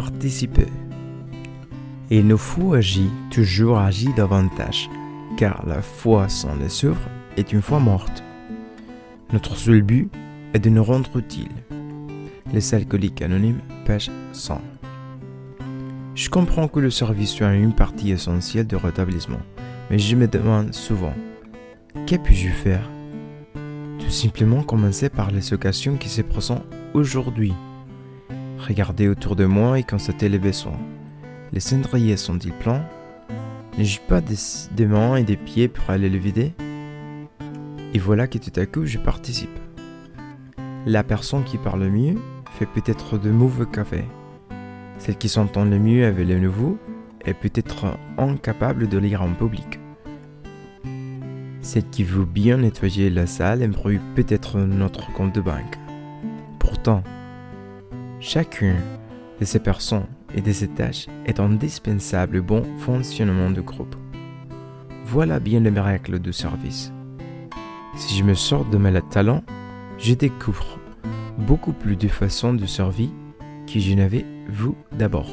participer. Il nous faut agir, toujours agir davantage, car la foi sans les œuvres est une foi morte. Notre seul but est de nous rendre utiles. Les alcooliques anonymes, page 100. Je comprends que le service soit une partie essentielle du rétablissement, mais je me demande souvent, que puis-je faire? Tout simplement commencer par les occasions qui se présentent aujourd'hui. Regarder autour de moi et constater les besoins. Les cendriers sont-ils pleins N'ai-je pas des, mains et des pieds pour aller les vider? Et voilà que tout à coup je participe. La personne qui parle mieux fait peut-être de mauvais café. Celle qui s'entend le mieux avec les nouveaux est peut-être incapable de lire en public. Celle qui veut bien nettoyer la salle embrouille peut-être notre compte de banque. Pourtant, chacune de ces personnes et de ces tâches est indispensable au bon fonctionnement du groupe. Voilà bien le miracle du service. Si je me sors de mes talents, je découvre beaucoup plus de façons de servir que je n'avais vu d'abord.